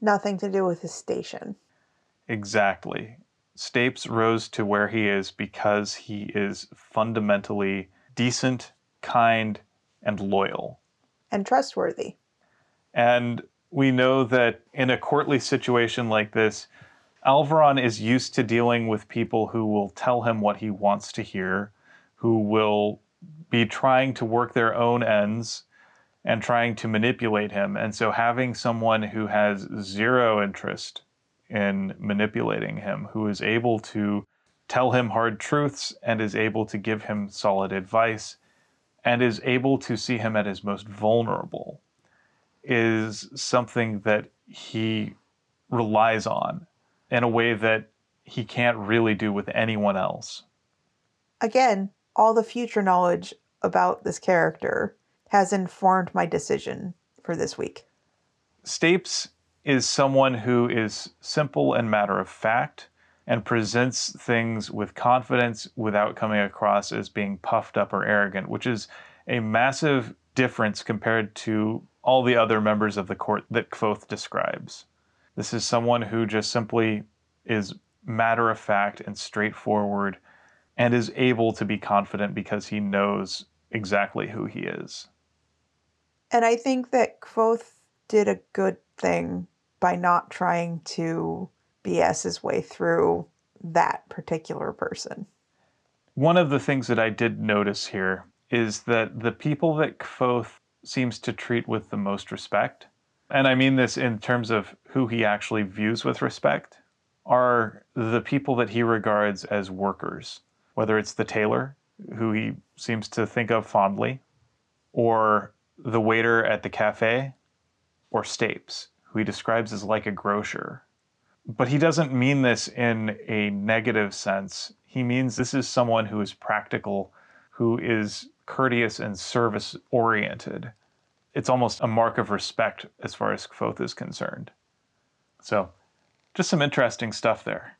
Nothing to do with his station. Exactly. Stapes rose to where he is because he is fundamentally decent, kind, and loyal. And trustworthy. And we know that in a courtly situation like this, Alveron is used to dealing with people who will tell him what he wants to hear, who will be trying to work their own ends and trying to manipulate him. And so having someone who has zero interest in manipulating him, who is able to tell him hard truths and is able to give him solid advice and is able to see him at his most vulnerable is something that he relies on in a way that he can't really do with anyone else. Again, all the future knowledge about this character has informed my decision for this week. Stapes is someone who is simple and matter of fact and presents things with confidence without coming across as being puffed up or arrogant, which is a massive difference compared to all the other members of the court that Kvothe describes. This is someone who just simply is matter of fact and straightforward and is able to be confident because he knows exactly who he is. And I think that Kvothe did a good thing by not trying to BS his way through that particular person. One of the things that I did notice here is that the people that Kvothe seems to treat with the most respect and I mean this in terms of who he actually views with respect, are the people that he regards as workers, whether it's the tailor, who he seems to think of fondly, or the waiter at the cafe, or Stapes, who he describes as like a grocer. But he doesn't mean this in a negative sense. He means this is someone who is practical, who is courteous and service oriented it's almost a mark of respect as far as Kvothe is concerned. So, just some interesting stuff there.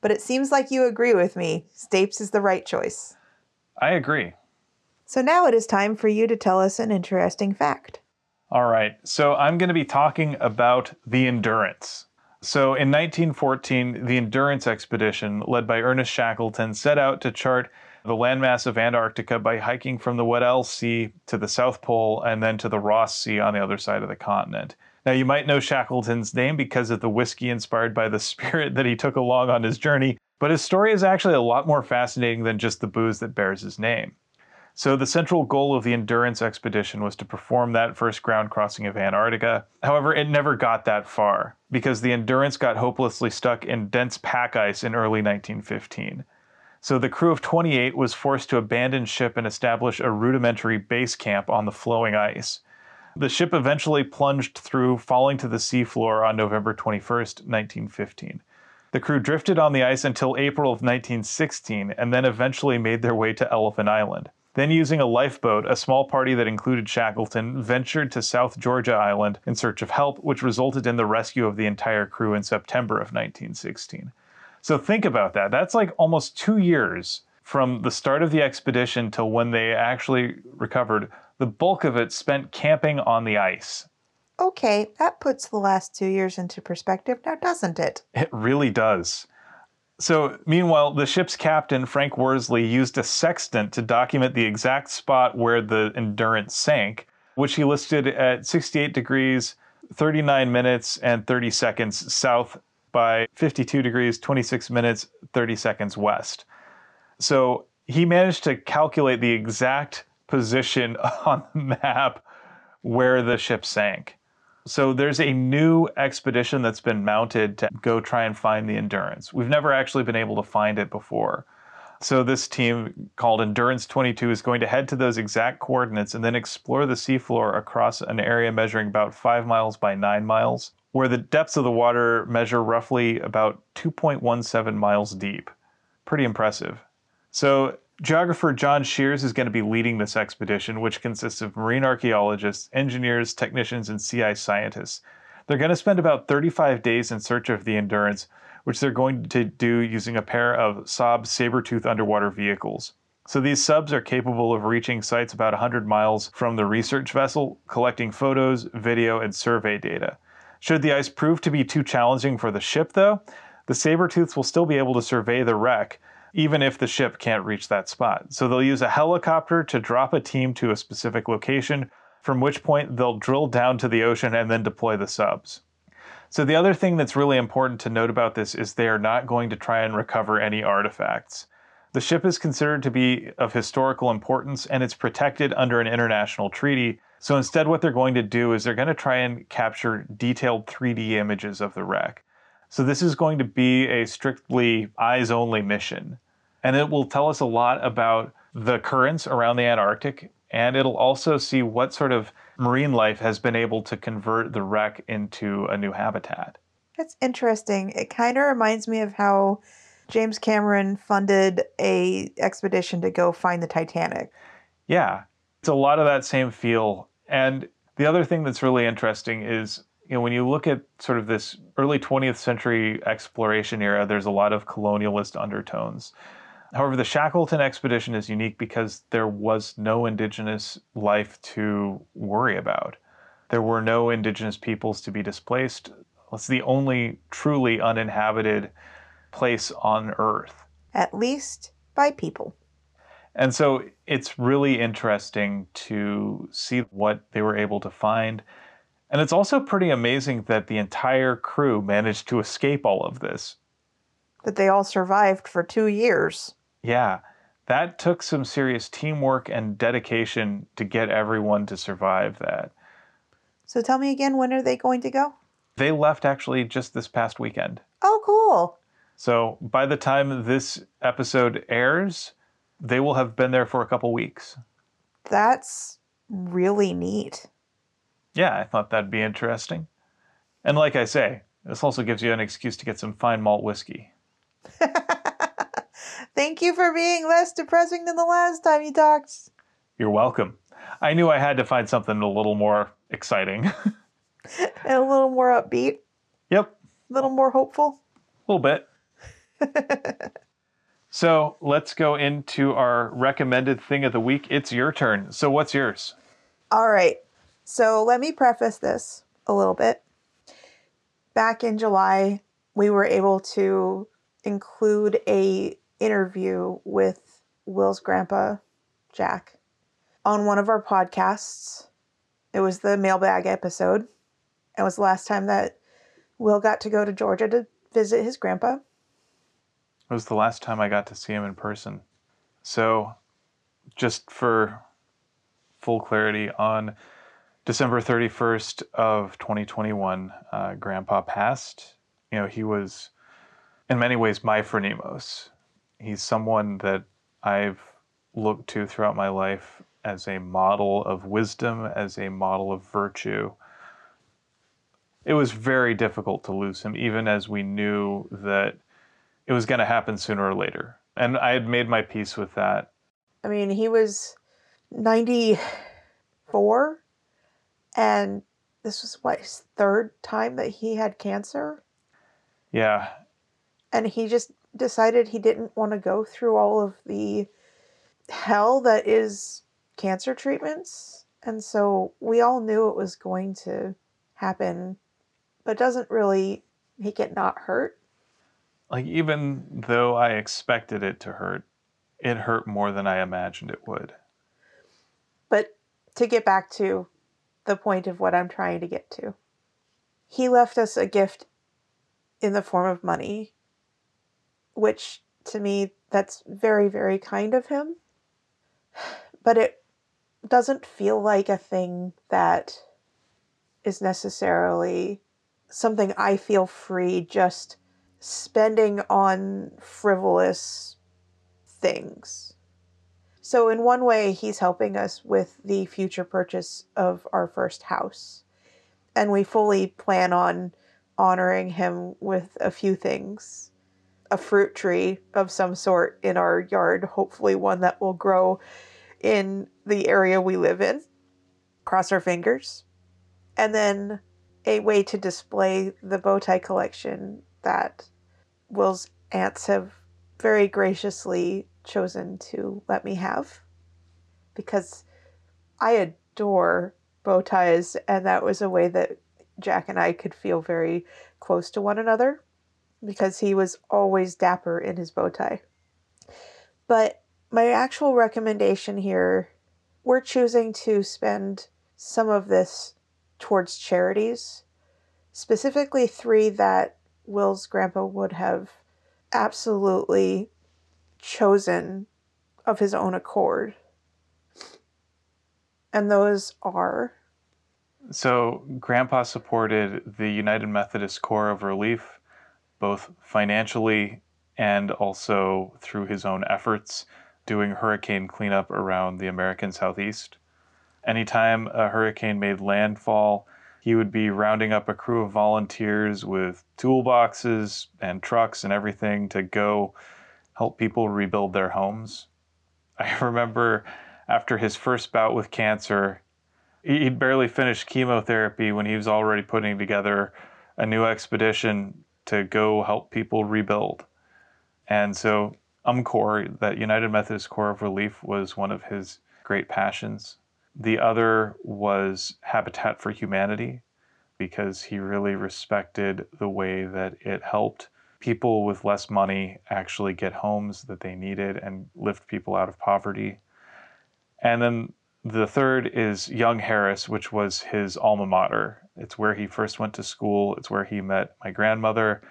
But it seems like you agree with me. Stapes is the right choice. I agree. So now it is time for you to tell us an interesting fact. All right. So I'm going to be talking about the Endurance. So in 1914, the Endurance expedition, led by Ernest Shackleton, set out to chart the landmass of Antarctica by hiking from the Weddell Sea to the South Pole and then to the Ross Sea on the other side of the continent. Now, you might know Shackleton's name because of the whiskey inspired by the (laughs) spirit that he took along on his journey, but his story is actually a lot more fascinating than just the booze that bears his name. So, the central goal of the Endurance expedition was to perform that first ground crossing of Antarctica. However, it never got that far because the Endurance got hopelessly stuck in dense pack ice in early 1915. So the crew of 28 was forced to abandon ship and establish a rudimentary base camp on the flowing ice. The ship eventually plunged through, falling to the seafloor on November 21, 1915. The crew drifted on the ice until April of 1916 and then eventually made their way to Elephant Island. Then, using a lifeboat, a small party that included Shackleton ventured to South Georgia Island in search of help, which resulted in the rescue of the entire crew in September of 1916. So think about that. That's like almost two years from the start of the expedition till when they actually recovered. The bulk of it spent camping on the ice. Okay, that puts the last two years into perspective now, doesn't it? It really does. So, meanwhile, the ship's captain, Frank Worsley, used a sextant to document the exact spot where the Endurance sank, which he listed at 68 degrees, 39 minutes, and 30 seconds south by 52 degrees, 26 minutes, 30 seconds west. So he managed to calculate the exact position (laughs) on the map where the ship sank. So there's a new expedition that's been mounted to go try and find the Endurance. We've never actually been able to find it before. So this team called Endurance 22 is going to head to those exact coordinates and then explore the seafloor across an area measuring about 5 miles by 9 miles, where the depths of the water measure roughly about 2.17 miles deep. Pretty impressive. So Geographer John Shears is going to be leading this expedition, which consists of marine archaeologists, engineers, technicians, and sea ice scientists. They're going to spend about 35 days in search of the Endurance, which they're going to do using a pair of Saab Sabertooth underwater vehicles. So these subs are capable of reaching sites about 100 miles from the research vessel, collecting photos, video, and survey data. Should the ice prove to be too challenging for the ship, though, the Sabertooths will still be able to survey the wreck, even if the ship can't reach that spot. So they'll use a helicopter to drop a team to a specific location, from which point they'll drill down to the ocean and then deploy the subs. So the other thing that's really important to note about this is they are not going to try and recover any artifacts. The ship is considered to be of historical importance and it's protected under an international treaty. So instead, what they're going to do is they're going to try and capture detailed 3D images of the wreck. So this is going to be a strictly eyes only mission. And it will tell us a lot about the currents around the Antarctic. And it'll also see what sort of marine life has been able to convert the wreck into a new habitat. That's interesting. It kind of reminds me of how James Cameron funded a expedition to go find the Titanic. Yeah, it's a lot of that same feel. And the other thing that's really interesting is you know, when you look at sort of this early 20th century exploration era, there's a lot of colonialist undertones. However, the Shackleton expedition is unique because there was no indigenous life to worry about. There were no indigenous peoples to be displaced. It's the only truly uninhabited place on Earth. At least by people. And so it's really interesting to see what they were able to find and it's also pretty amazing that the entire crew managed to escape all of this. That they all survived for two years. Yeah, that took some serious teamwork and dedication to get everyone to survive that. So tell me again, when are they going to go? They left actually just this past weekend. Oh, cool. So by the time this episode airs, they will have been there for a couple weeks. That's really neat yeah, I thought that'd be interesting. And like I say, this also gives you an excuse to get some fine malt whiskey. (laughs) Thank you for being less depressing than the last time you talked. You're welcome. I knew I had to find something a little more exciting. and (laughs) a little more upbeat. Yep. A little more hopeful. A little bit. (laughs) so let's go into our recommended thing of the week. It's your turn. So what's yours? All right. So let me preface this a little bit. Back in July, we were able to include a interview with Will's grandpa, Jack, on one of our podcasts. It was the mailbag episode. It was the last time that Will got to go to Georgia to visit his grandpa. It was the last time I got to see him in person. So, just for full clarity on December 31st of 2021, uh, Grandpa passed. You know, he was in many ways my Phronimos. He's someone that I've looked to throughout my life as a model of wisdom, as a model of virtue. It was very difficult to lose him, even as we knew that it was going to happen sooner or later. And I had made my peace with that. I mean, he was 94 and this was what his third time that he had cancer. Yeah. And he just decided he didn't want to go through all of the hell that is cancer treatments. And so we all knew it was going to happen, but doesn't really make it not hurt. Like, even though I expected it to hurt, it hurt more than I imagined it would. But to get back to the point of what I'm trying to get to. He left us a gift in the form of money, which to me, that's very, very kind of him. But it doesn't feel like a thing that is necessarily something I feel free just spending on frivolous things. So, in one way, he's helping us with the future purchase of our first house. And we fully plan on honoring him with a few things a fruit tree of some sort in our yard, hopefully, one that will grow in the area we live in. Cross our fingers. And then a way to display the bow tie collection that Will's aunts have very graciously chosen to let me have because I adore bow ties, and that was a way that Jack and I could feel very close to one another because he was always dapper in his bow tie. But my actual recommendation here we're choosing to spend some of this towards charities, specifically three that Will's grandpa would have absolutely chosen of his own accord. And those are. So, Grandpa supported the United Methodist Corps of Relief, both financially and also through his own efforts, doing hurricane cleanup around the American Southeast. Anytime a hurricane made landfall, he would be rounding up a crew of volunteers with toolboxes and trucks and everything to go help people rebuild their homes. I (laughs) remember after his first bout with cancer, he'd barely finished chemotherapy when he was already putting together a new expedition to go help people rebuild. And so UMCOR, that United Methodist Corps of Relief, was one of his great passions. The other was Habitat for Humanity because he really respected the way that it helped people with less money actually get homes that they needed and lift people out of poverty. And then the third is Young Harris, which was his alma mater. It's where he first went to school, it's where he met my grandmother.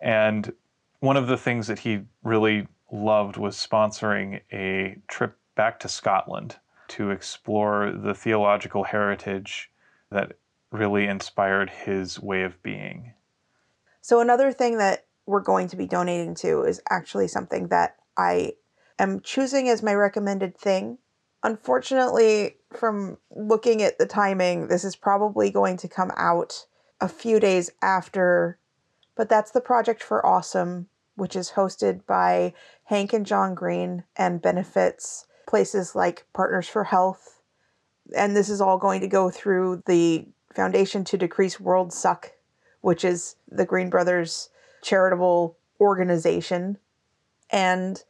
And one of the things that he really loved was sponsoring a trip back to Scotland to explore the theological heritage that really inspired his way of being. So, another thing that we're going to be donating to is actually something that I am choosing as my recommended thing. Unfortunately, from looking at the timing, this is probably going to come out a few days after, but that's the Project for Awesome, which is hosted by Hank and John Green and benefits places like Partners for Health. And this is all going to go through the Foundation to Decrease World Suck, which is the Green Brothers charitable organization. And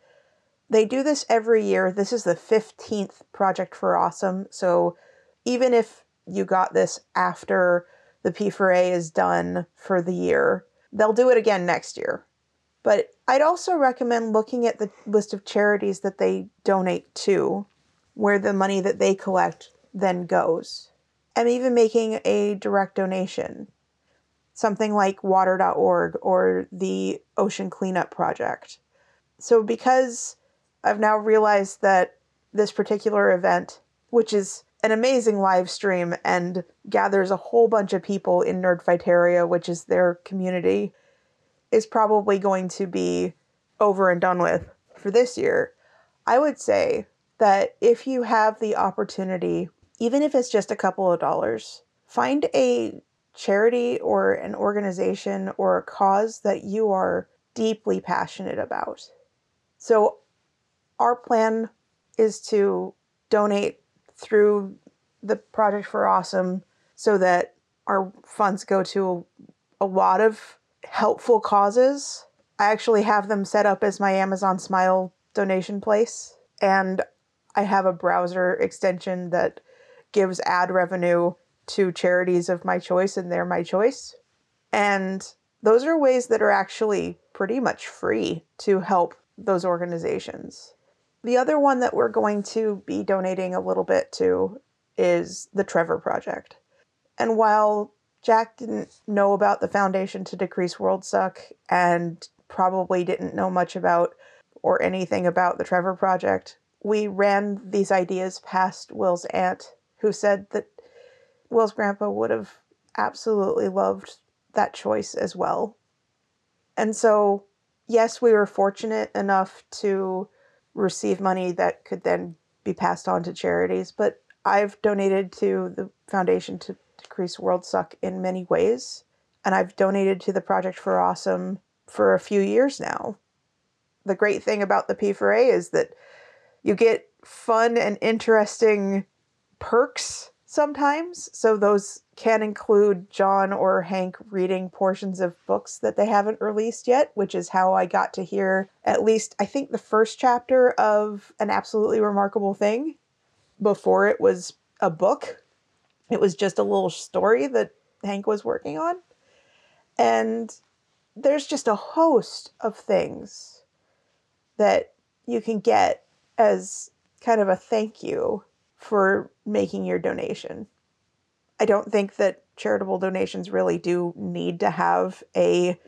they do this every year. This is the 15th Project for Awesome. So even if you got this after the P4A is done for the year, they'll do it again next year. But I'd also recommend looking at the list of charities that they donate to, where the money that they collect then goes, and even making a direct donation. Something like water.org or the Ocean Cleanup Project. So, because I've now realized that this particular event, which is an amazing live stream and gathers a whole bunch of people in Nerdfighteria, which is their community, is probably going to be over and done with for this year, I would say that if you have the opportunity, even if it's just a couple of dollars, find a charity or an organization or a cause that you are deeply passionate about. So, our plan is to donate through the Project for Awesome so that our funds go to a lot of helpful causes. I actually have them set up as my Amazon Smile donation place, and I have a browser extension that gives ad revenue to charities of my choice, and they're my choice. And those are ways that are actually pretty much free to help those organizations. The other one that we're going to be donating a little bit to is the Trevor Project. And while Jack didn't know about the Foundation to Decrease World Suck and probably didn't know much about or anything about the Trevor Project. We ran these ideas past Will's aunt, who said that Will's grandpa would have absolutely loved that choice as well. And so, yes, we were fortunate enough to receive money that could then be passed on to charities, but I've donated to the Foundation to Decrease World Suck in many ways, and I've donated to the Project for Awesome for a few years now. The great thing about the P4A is that you get fun and interesting perks sometimes. So those can include John or Hank reading portions of books that they haven't released yet, which is how I got to hear at least, I think, the first chapter of An Absolutely Remarkable Thing before it was a book. It was just a little story that Hank was working on. And there's just a host of things that you can get as kind of a thank you for making your donation. I don't think that charitable donations really do need to have a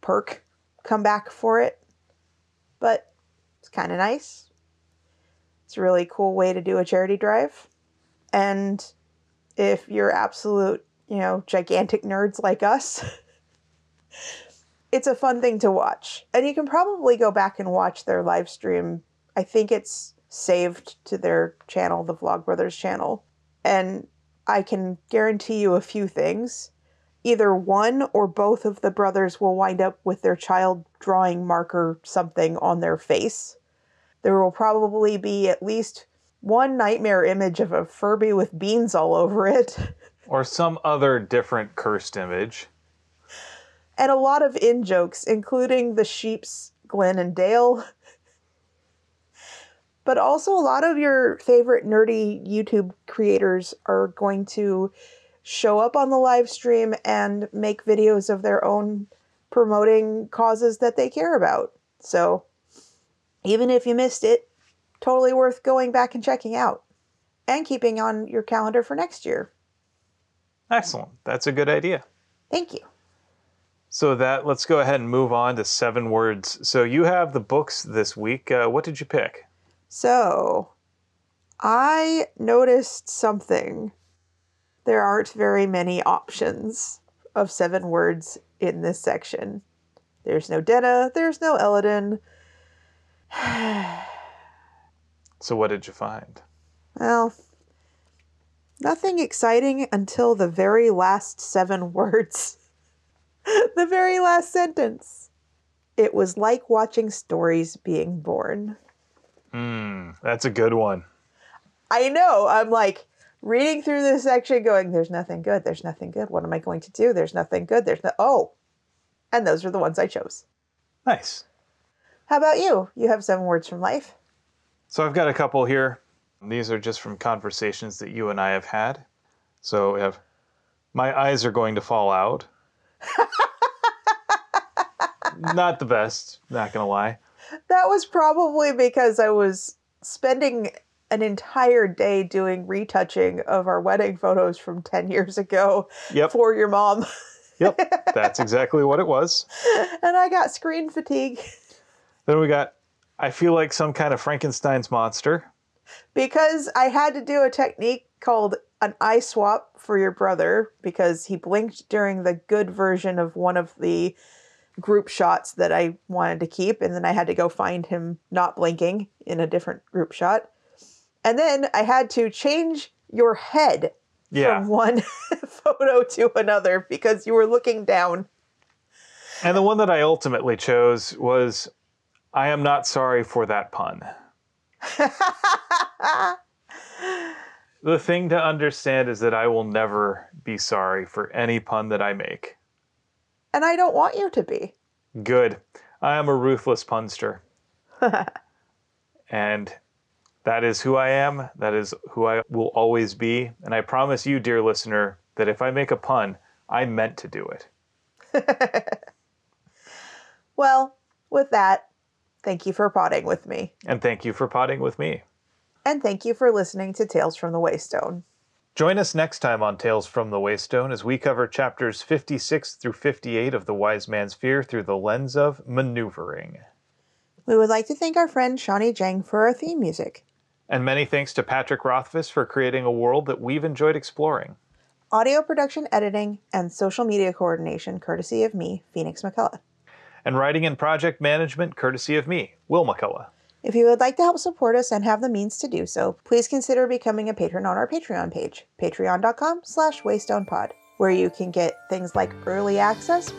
perk come back for it, but it's kind of nice. It's a really cool way to do a charity drive. And if you're absolute, you know, gigantic nerds like us, (laughs) it's a fun thing to watch. And you can probably go back and watch their live stream. I think it's saved to their channel, the Vlogbrothers channel. And I can guarantee you a few things. Either one or both of the brothers will wind up with their child drawing marker something on their face. There will probably be at least one nightmare image of a Furby with beans all over it. (laughs) Or some other different cursed image. And a lot of in jokes, including the sheep's Glenn and Dale. But also, a lot of your favorite nerdy YouTube creators are going to show up on the live stream and make videos of their own promoting causes that they care about. So, even if you missed it, totally worth going back and checking out and keeping on your calendar for next year. Excellent. That's a good idea. Thank you. So that let's go ahead and move on to seven words. So you have the books this week. Uh, what did you pick? So, I noticed something. There aren't very many options of seven words in this section. There's no Denna, there's no Elodin. (sighs) So what did you find? Well, nothing exciting until the very last seven (laughs) words. the very last sentence. It was like watching stories being born. Hmm, that's a good one. I know. I'm like reading through this section going, there's nothing good. There's nothing good. What am I going to do? There's nothing good. There's no. Oh. And those are the ones I chose. Nice. How about you? You have seven words from life. So I've got a couple here. These are just from conversations that you and I have had. So we have my eyes are going to fall out. (laughs) not the best, not gonna lie. That was probably because I was spending an entire day doing retouching of our wedding photos from 10 years ago Yep. for your mom. Yep, (laughs) that's exactly what it was. and I got screen fatigue Then we got I feel like some kind of Frankenstein's monster. because I had to do a technique called an eye swap for your brother because he blinked during the good version of one of the group shots that I wanted to keep, and then I had to go find him not blinking in a different group shot. And then I had to change your head Yeah. from one (laughs) photo to another because you were looking down. And the one that I ultimately chose was I am not sorry for that pun. (laughs) The thing to understand is that I will never be sorry for any pun that I make. And I don't want you to be. Good. I am a ruthless punster. (laughs) and that is who I am. That is who I will always be. And I promise you, dear listener, that if I make a pun, I meant to do it. (laughs) Well, with that, thank you for potting with me. And thank you for potting with me. And thank you for listening to Tales from the Waystone. Join us next time on Tales from the Waystone as we cover chapters 56 through 58 of The Wise Man's Fear through the lens of maneuvering. We would like to thank our friend Shawnee Jang for our theme music. And many thanks to Patrick Rothfuss for creating a world that we've enjoyed exploring. Audio production, editing, and social media coordination courtesy of me, Phoenix McCullough. And writing and project management courtesy of me, Will McCullough. If you would like to help support us and have the means to do so, please consider becoming a patron on our Patreon page, patreon.com slash waystonepod, where you can get things like early access.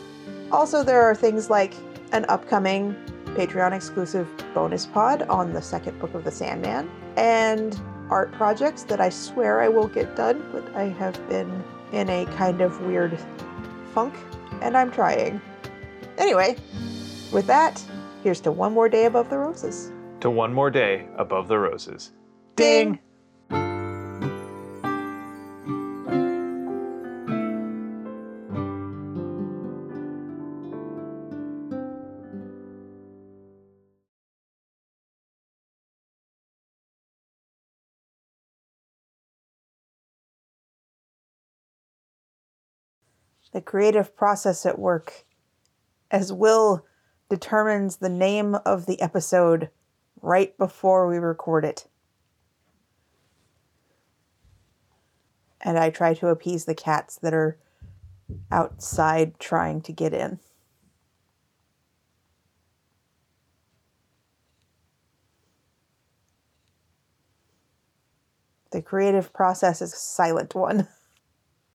Also, there are things like an upcoming Patreon exclusive bonus pod on the second book of the Sandman, and art projects that I swear I will get done, but I have been in a kind of weird funk, and I'm trying. Anyway, with that, here's to one more day above the roses. To one more day above the roses. Ding! the creative process at work as Will determines the name of the episode right before we record it. And I try to appease the cats that are outside trying to get in. The creative process is a silent one. (laughs)